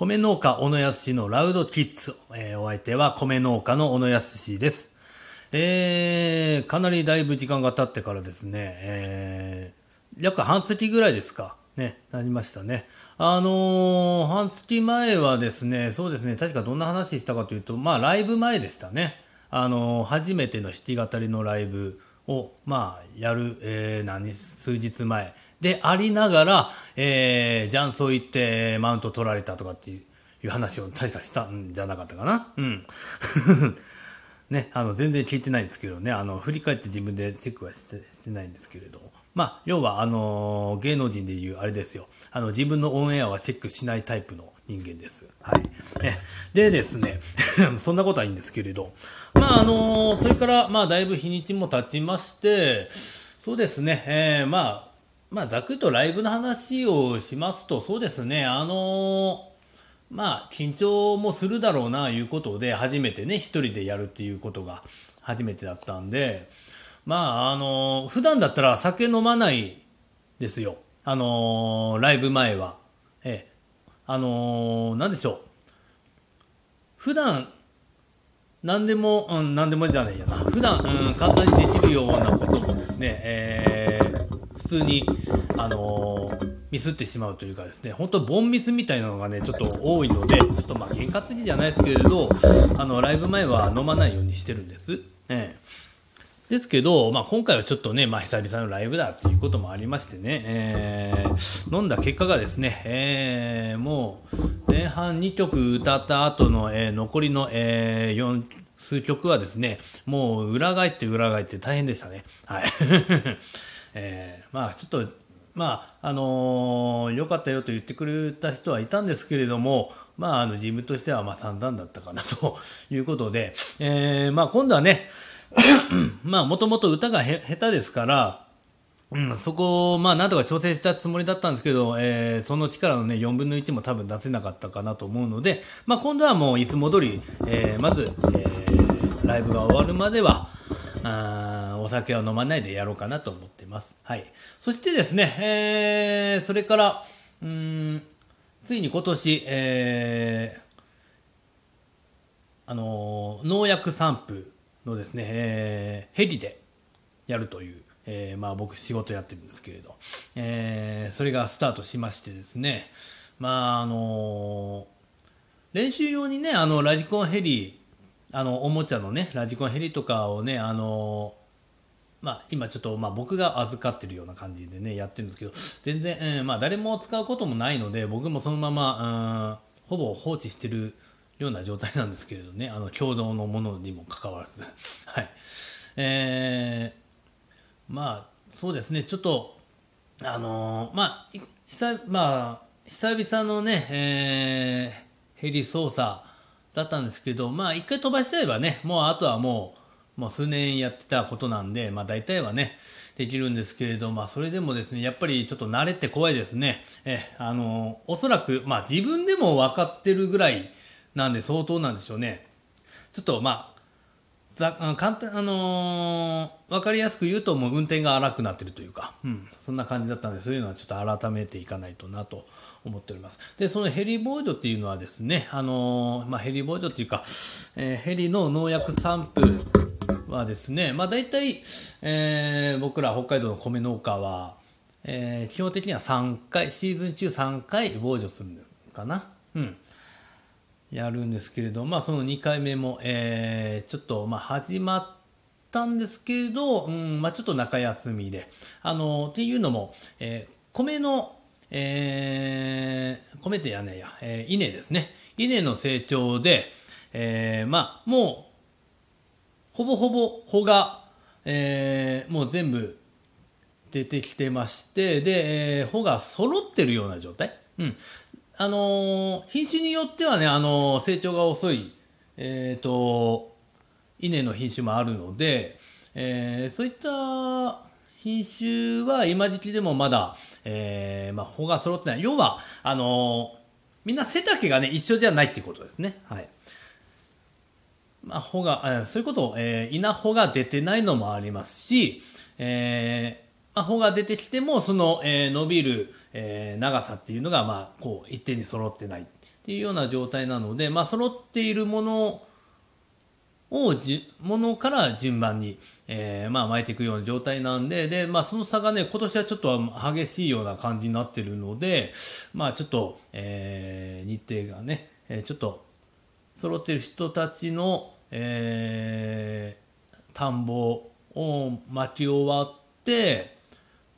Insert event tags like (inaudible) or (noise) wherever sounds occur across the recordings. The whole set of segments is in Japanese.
米農家小野康のラウドキッズ、えー、お相手は米農家の小野康です。えー、かなりだいぶ時間が経ってからですね、えー、約半月ぐらいですか、ね、なりましたね。あのー、半月前はですね、そうですね、確かどんな話したかというと、まあ、ライブ前でしたね。あのー、初めての弾き語りのライブを、まあ、やる、えー、何、数日前。でありながら、えー、ジャンソー行ってマウント取られたとかっていういう話を確かしたんじゃなかったかな。うん。(laughs) ね、あの、全然聞いてないんですけどね、あの、振り返って自分でチェックはしてしてないんですけれども。まあ、要は、あのー、芸能人でいうあれですよ。あの、自分のオンエアはチェックしないタイプの人間です。はい。ね、でですね、(laughs) そんなことはいいんですけれど、まあ、あのー、それから、まあ、だいぶ日にちも経ちまして、そうですね、えー、まあ、まあ、ざっくりとライブの話をしますと、そうですね、あのー、まあ、緊張もするだろうな、いうことで、初めてね、一人でやるっていうことが初めてだったんで、まあ、あのー、普段だったら酒飲まないですよ。あのー、ライブ前は。ええ。あのー、なんでしょう。普段、何でも、うん、何でもじゃないやな。普段、うん、簡単にできるようなこともですね、えー、通に、あのー、ミスってしまうというかですね、本当ボンミスみたいなのがね、ちょっと多いので、ちょっとまあ、験担ぎじゃないですけれど、あの、ライブ前は飲まないようにしてるんです。ええ。ですけど、まあ、今回はちょっとね、まあ、久々のライブだっていうこともありましてね、えー、飲んだ結果がですね、えー、もう、前半2曲歌った後の、えー、残りの、えー、4、数曲はですね、もう裏返って裏返って大変でしたね。はい。えー、まあちょっと、まあ、あのー、良かったよと言ってくれた人はいたんですけれども、まあ、あの、自分としては、まあ、散々だったかなと (laughs) いうことで、えー、まあ、今度はね、(coughs) まあ、もともと歌が下手ですから、うん、そこを、まあ、なんとか調整したつもりだったんですけど、えー、その力のね、4分の1も多分出せなかったかなと思うので、まあ、今度はもういつも通り、え、まず、え、ライブが終わるまでは、あお酒は飲まないでやろうかなと思ってます。はい。そしてですね、えー、それから、うん、ついに今年、えー、あの農薬散布のですね、えー、ヘリでやるという、えー、まあ僕仕事やってるんですけれど、えー、それがスタートしましてですね、まああの練習用にね、あの、ラジコンヘリあの、おもちゃのね、ラジコンヘリとかをね、あのまあ、今ちょっと、まあ、僕が預かってるような感じでね、やってるんですけど、全然、えー、まあ、誰も使うこともないので、僕もそのまま、うん、ほぼ放置してるような状態なんですけれどね、あの、共同のものにもかかわらず。(laughs) はい。えー、まあ、そうですね、ちょっと、あのー、まあ、久、まあ、久々のね、えー、ヘリ操作、だったんですけど、まあ一回飛ばしちゃえばね、もうあとはもう、もう数年やってたことなんで、まあ大体はね、できるんですけれど、まあそれでもですね、やっぱりちょっと慣れて怖いですね。え、あの、おそらく、まあ自分でも分かってるぐらいなんで相当なんでしょうね。ちょっとまあ、ざ簡単、あのー、分かりやすく言うともう運転が荒くなってるというか、うん、そんな感じだったんで、そういうのはちょっと改めていかないとなと思っております。で、そのヘリボイドっていうのはですね、あのー、まあ、ヘリボイドっていうか、えー、ヘリの農薬散布はですね、まあ、大体、えー、僕ら北海道の米農家は、えー、基本的には3回、シーズン中3回防除するのかな。うん。やるんですけれど、まあ、その2回目も、えー、ちょっと、まあ、始まったんですけれど、うん、まあ、ちょっと中休みで、あの、っていうのも、えー、米のえー、米ってやねや、えー、稲ですね。稲の成長で、えー、まあ、もう、ほぼほぼ穂が、えー、もう全部出てきてまして、で、えー、穂が揃ってるような状態。うん。あのー、品種によってはね、あのー、成長が遅い、えっ、ー、と、稲の品種もあるので、えー、そういった品種は今時期でもまだ、えー、まあ、穂が揃ってない。要は、あのー、みんな背丈がね、一緒じゃないっていうことですね。はい。まあ、穂が、えー、そういうことを、えー、稲穂が出てないのもありますし、えー、まあ、穂が出てきても、その、えー、伸びる、えー、長さっていうのが、まあ、こう、一定に揃ってないっっていうような状態なので、まあ、揃っているものをじ、ものから順番に、えー、まあ巻いていくような状態なんで、で、まあその差がね、今年はちょっと激しいような感じになってるので、まあちょっと、えー、日程がね、えー、ちょっと揃ってる人たちの、えー、田んぼを巻き終わって、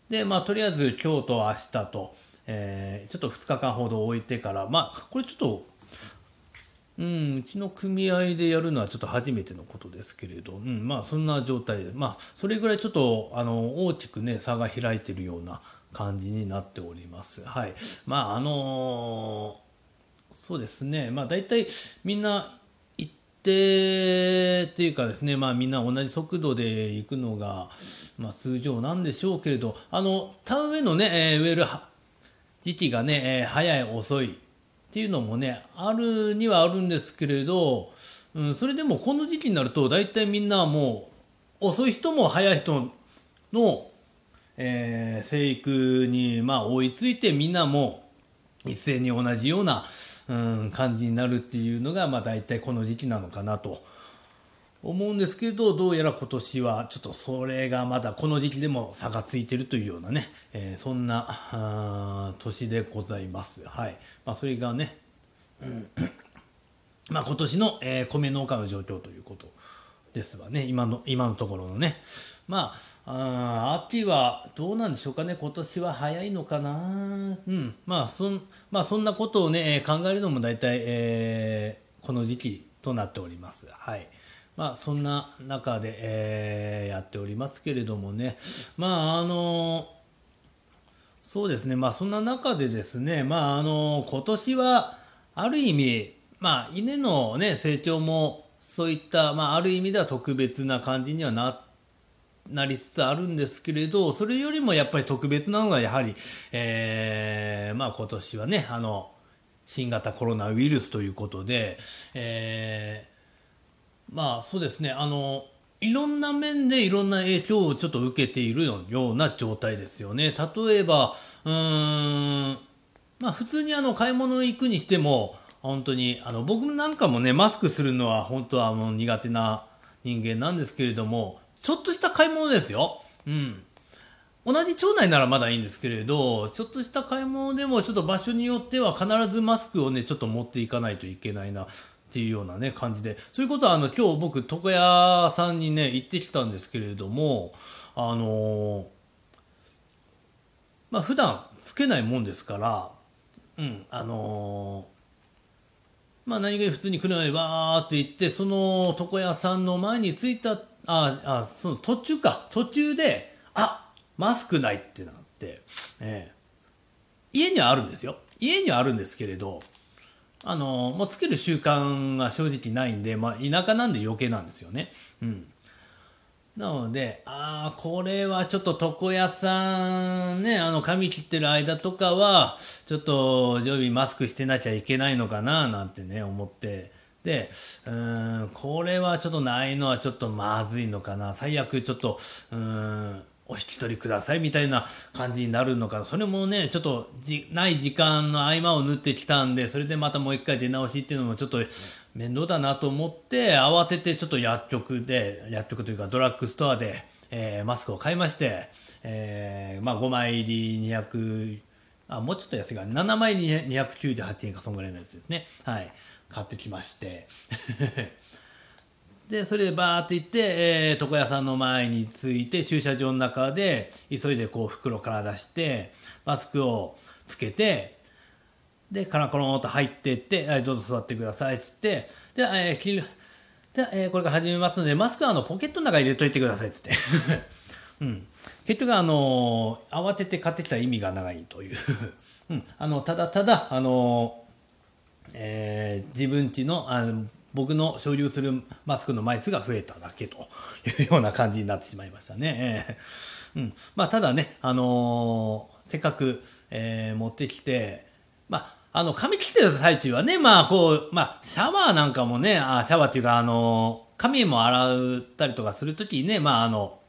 で、まあとりあえず今日と明日と、えー、ちょっと2日間ほど置いてから、まあこれちょっとうん、うちの組合でやるのはちょっと初めてのことですけれど、うん、まあそんな状態で、まあそれぐらいちょっとあの大きくね差が開いてるような感じになっております。はい。まああのー、そうですね、まあ大体みんな一定っていうかですね、まあみんな同じ速度で行くのが、まあ通常なんでしょうけれど、あの、田植えのね、えー、植える時期がね、えー、早い遅いっていうのもね、あるにはあるんですけれど、うん、それでもこの時期になると大体みんなもう遅い人も早い人の、えー、生育にまあ追いついてみんなも一斉に同じような、うん、感じになるっていうのがまあ大体この時期なのかなと思うんですけど、どうやら今年はちょっとそれがまだこの時期でも差がついてるというようなね、えー、そんな年でございます。はい。まあ、それがね、うん、(coughs) まあ今年の、えー、米農家の状況ということですわね、今の、今のところのね。まあ、あ秋はどうなんでしょうかね、今年は早いのかな。うん。まあ、そん、まあ、そんなことをね、考えるのも大体、えー、この時期となっております。はい。まあ、そんな中で、えー、やっておりますけれどもね、まあ、あのそうですね、まあ、そんな中でですね、まあ、あの今年は、ある意味、まあ、稲のね、成長も、そういった、まあ、ある意味では特別な感じにはななりつつあるんですけれど、それよりもやっぱり特別なのが、やはり、えー、まあ、今年はね、あの、新型コロナウイルスということで、え、まあそうですね、あの、いろんな面でいろんな影響をちょっと受けているような状態ですよね。例えば、うーん、まあ普通にあの買い物行くにしても、本当に、あの僕なんかもね、マスクするのは本当はもう苦手な人間なんですけれども、ちょっとした買い物ですよ。うん。同じ町内ならまだいいんですけれど、ちょっとした買い物でもちょっと場所によっては必ずマスクをね、ちょっと持っていかないといけないな。っていうようなね、感じで。そういうことは、あの、今日僕、床屋さんにね、行ってきたんですけれども、あのー、まあ、普段つけないもんですから、うん、あのー、まあ、何気に普通に車にわーって行って、その床屋さんの前に着いた、あ、あ、その途中か、途中で、あ、マスクないってなって、えー、家にはあるんですよ。家にはあるんですけれど、あの、もうつける習慣が正直ないんで、まあ、田舎なんで余計なんですよね。うん。なので、ああ、これはちょっと床屋さんね、あの、髪切ってる間とかは、ちょっと常備マスクしてなきゃいけないのかな、なんてね、思って。で、うん、これはちょっとないのはちょっとまずいのかな。最悪ちょっと、うん、お引き取りくださいみたいな感じになるのかそれもね、ちょっとじない時間の合間を縫ってきたんで、それでまたもう一回出直しっていうのもちょっと面倒だなと思って、慌ててちょっと薬局で、薬局というかドラッグストアで、えー、マスクを買いまして、えー、まあ5枚入り200、あ、もうちょっと安いが、7枚入り298円かそんぐらいのやつですね。はい。買ってきまして。で、それでバーって行って、えー、床屋さんの前に着いて、駐車場の中で、急いでこう袋から出して、マスクをつけて、で、カラコロンと入ってって、はい、どうぞ座ってください、つって、で、えー、切る、で、えー、これから始めますので、マスクはあの、ポケットの中に入れといてください、つって。(laughs) うん。結局あのー、慌てて買ってきた意味が長いという。(laughs) うん。あの、ただただ、あのー、えー、自分ちの、あの、僕の所有するマスクの枚数が増えただけというような感じになってしまいましたね。うん。まあ、ただね、あのー、せっかく、えー、持ってきて、まあ、あの、髪切ってる最中はね、まあ、こう、まあ、シャワーなんかもね、あシャワーっていうか、あの、髪も洗ったりとかするときにね、まあ、あの、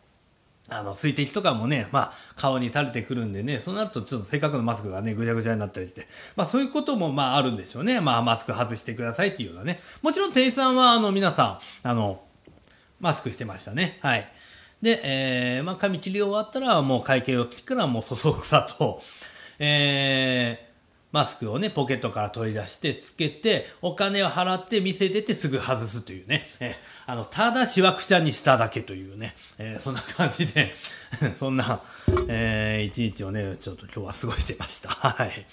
あの、水滴とかもね、まあ、顔に垂れてくるんでね、そうなるとちょっとせっかくのマスクがね、ぐちゃぐちゃになったりして、まあそういうこともまああるんでしょうね。まあマスク外してくださいっていうようなね。もちろん店員さんは、あの、皆さん、あの、マスクしてましたね。はい。で、えー、まあ髪切り終わったら、もう会計を切っからもうそそくさと、えー、マスクをね、ポケットから取り出して、つけて、お金を払って店出ててすぐ外すというね。えあの、ただしわくちゃにしただけというね。えー、そんな感じで (laughs) そんな、えー、一日をね、ちょっと今日は過ごしてました。(laughs) はい。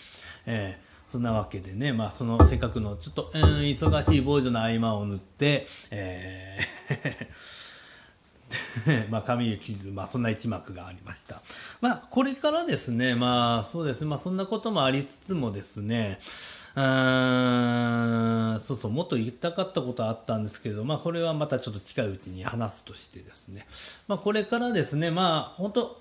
えー、そんなわけでね、まあ、その、せっかくの、ちょっと、うん、忙しい傍女の合間を縫って、えー (laughs) まあ、髪を切る、まあ、そんな一幕がありました。まあ、これからですね、まあ、そうですね、まあ、そんなこともありつつもですね、うーん、そうそう、もっと言いたかったことはあったんですけど、まあ、これはまたちょっと近いうちに話すとしてですね、まあ、これからですね、まあ、本当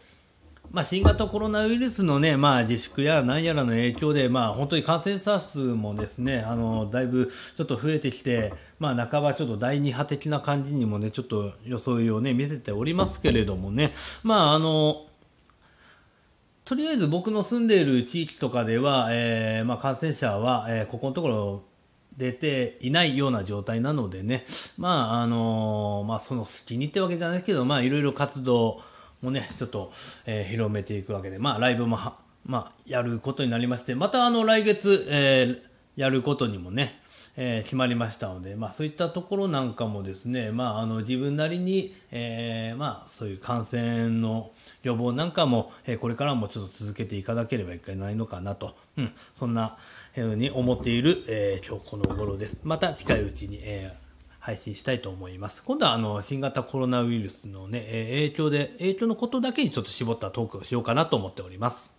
まあ、新型コロナウイルスのね、まあ、自粛や何やらの影響で、まあ、本当に感染者数もですね、あの、だいぶちょっと増えてきて、まあ、半ばちょっと第二波的な感じにもね、ちょっと装いをね、見せておりますけれどもね、まあ、あの、とりあえず僕の住んでいる地域とかでは、えー、まあ、感染者は、えー、ここのところ、出ていないような状態なのでね、まあ、あのまあ、その好きにってわけじゃないですけど、まあ、いろいろ活動、もね、ちょっと、えー、広めていくわけで、まあ、ライブもまあ、やることになりまして、またあの、来月、えー、やることにもね、えー、決まりましたので、まあ、そういったところなんかもですね、まあ、あの自分なりに、えー、まあ、そういう感染の予防なんかも、えー、これからもちょっと続けていただければいけないのかなと、うん、そんなふうに思っている、え今日この頃です。また近いうちに、えー配信したいと思います。今度はあの新型コロナウイルスのね、影響で、影響のことだけにちょっと絞ったトークをしようかなと思っております。